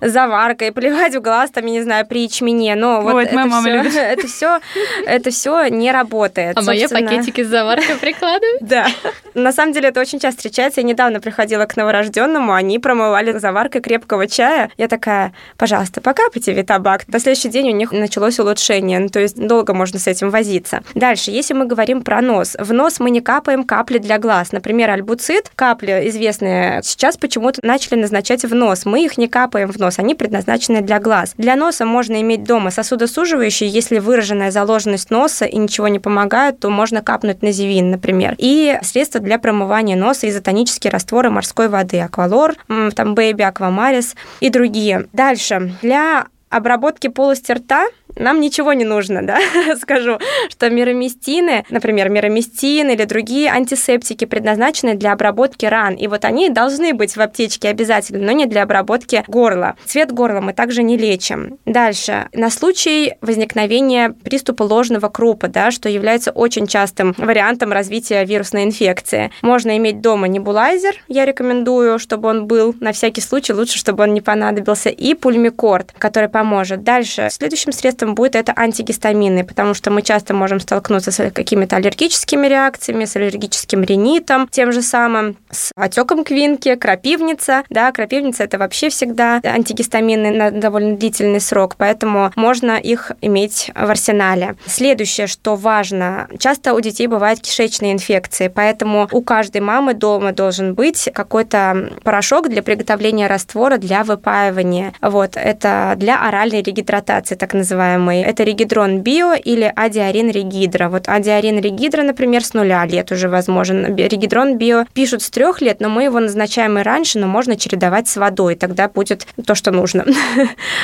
да? заваркой, поливать в глаз, там, я не знаю, при ячмене. Но вот, вот это, все, это все, это все не работает. А мои пакетики с заваркой прикладывают? Да. На самом деле это очень часто встречается. Я недавно приходила к новорожденному, они промывали заваркой крепкого чая. Я такая, пожалуйста, покапайте витабак. На следующий день у них началось улучшение улучшение, ну, то есть долго можно с этим возиться. Дальше, если мы говорим про нос, в нос мы не капаем капли для глаз. Например, альбуцит, капли известные, сейчас почему-то начали назначать в нос. Мы их не капаем в нос, они предназначены для глаз. Для носа можно иметь дома сосудосуживающие, если выраженная заложенность носа и ничего не помогает, то можно капнуть називин, например. И средства для промывания носа изотонические растворы морской воды, аквалор, там baby, аквамарис и другие. Дальше, для обработки полости рта нам ничего не нужно, да, скажу, что мирамистины, например, мирамистин или другие антисептики предназначены для обработки ран, и вот они должны быть в аптечке обязательно, но не для обработки горла. Цвет горла мы также не лечим. Дальше. На случай возникновения приступа ложного крупа, да, что является очень частым вариантом развития вирусной инфекции. Можно иметь дома небулайзер, я рекомендую, чтобы он был на всякий случай, лучше, чтобы он не понадобился, и пульмикорт, который поможет. Дальше. Следующим средством будет это антигистамины, потому что мы часто можем столкнуться с какими-то аллергическими реакциями, с аллергическим ринитом, тем же самым, с отеком квинки, крапивница. Да, крапивница это вообще всегда антигистамины на довольно длительный срок, поэтому можно их иметь в арсенале. Следующее, что важно, часто у детей бывают кишечные инфекции, поэтому у каждой мамы дома должен быть какой-то порошок для приготовления раствора для выпаивания. Вот, это для оральной регидратации, так называемый. Это регидрон био или адиарин регидра. Вот адиарин регидра, например, с нуля лет уже возможен. Регидрон био пишут с трех лет, но мы его назначаем и раньше, но можно чередовать с водой, тогда будет то, что нужно.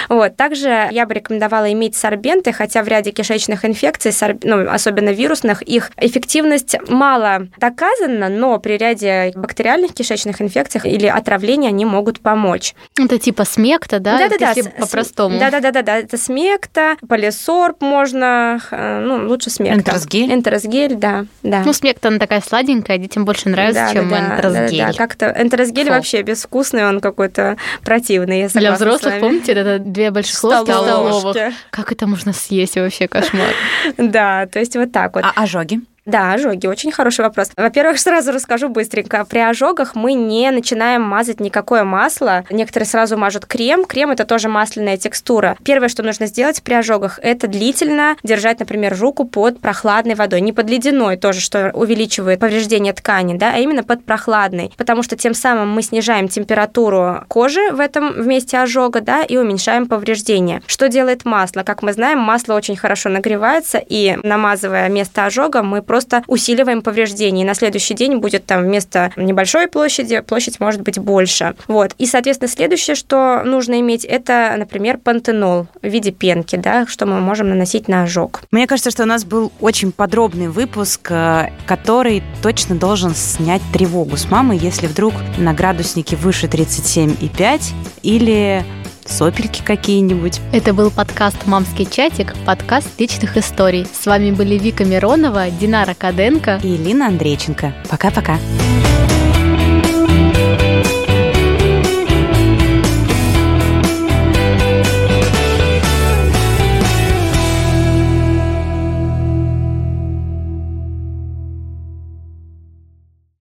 Вот. Также я бы рекомендовала иметь сорбенты, хотя в ряде кишечных инфекций, ну, особенно вирусных, их эффективность мало доказана, но при ряде бактериальных кишечных инфекций или отравлений они могут помочь. Это типа смекта, да? Да-да-да. По-простому. Да-да-да, это смекта, полисорб можно, э, ну, лучше смекта. Энтеросгель? Энтеросгель, да, да. Ну, смекта, она такая сладенькая, детям больше нравится, да, чем да, энтеросгель. Да, да, как-то энтеросгель Фу. вообще безвкусный, он какой-то противный, я Для взрослых, помните, это две больших ложки столовых. Как это можно съесть вообще, кошмар? Да, то есть вот так вот. А ожоги? Да, ожоги. Очень хороший вопрос. Во-первых, сразу расскажу быстренько. При ожогах мы не начинаем мазать никакое масло. Некоторые сразу мажут крем. Крем – это тоже масляная текстура. Первое, что нужно сделать при ожогах, это длительно держать, например, руку под прохладной водой. Не под ледяной тоже, что увеличивает повреждение ткани, да, а именно под прохладной. Потому что тем самым мы снижаем температуру кожи в этом вместе ожога, да, и уменьшаем повреждения. Что делает масло? Как мы знаем, масло очень хорошо нагревается, и намазывая место ожога, мы просто просто усиливаем повреждения. И на следующий день будет там вместо небольшой площади, площадь может быть больше. Вот. И, соответственно, следующее, что нужно иметь, это, например, пантенол в виде пенки, да, что мы можем наносить на ожог. Мне кажется, что у нас был очень подробный выпуск, э, который точно должен снять тревогу с мамы, если вдруг на градуснике выше 37,5 или сопельки какие-нибудь. Это был подкаст «Мамский чатик», подкаст личных историй. С вами были Вика Миронова, Динара Каденко и Лина Андрейченко. Пока-пока.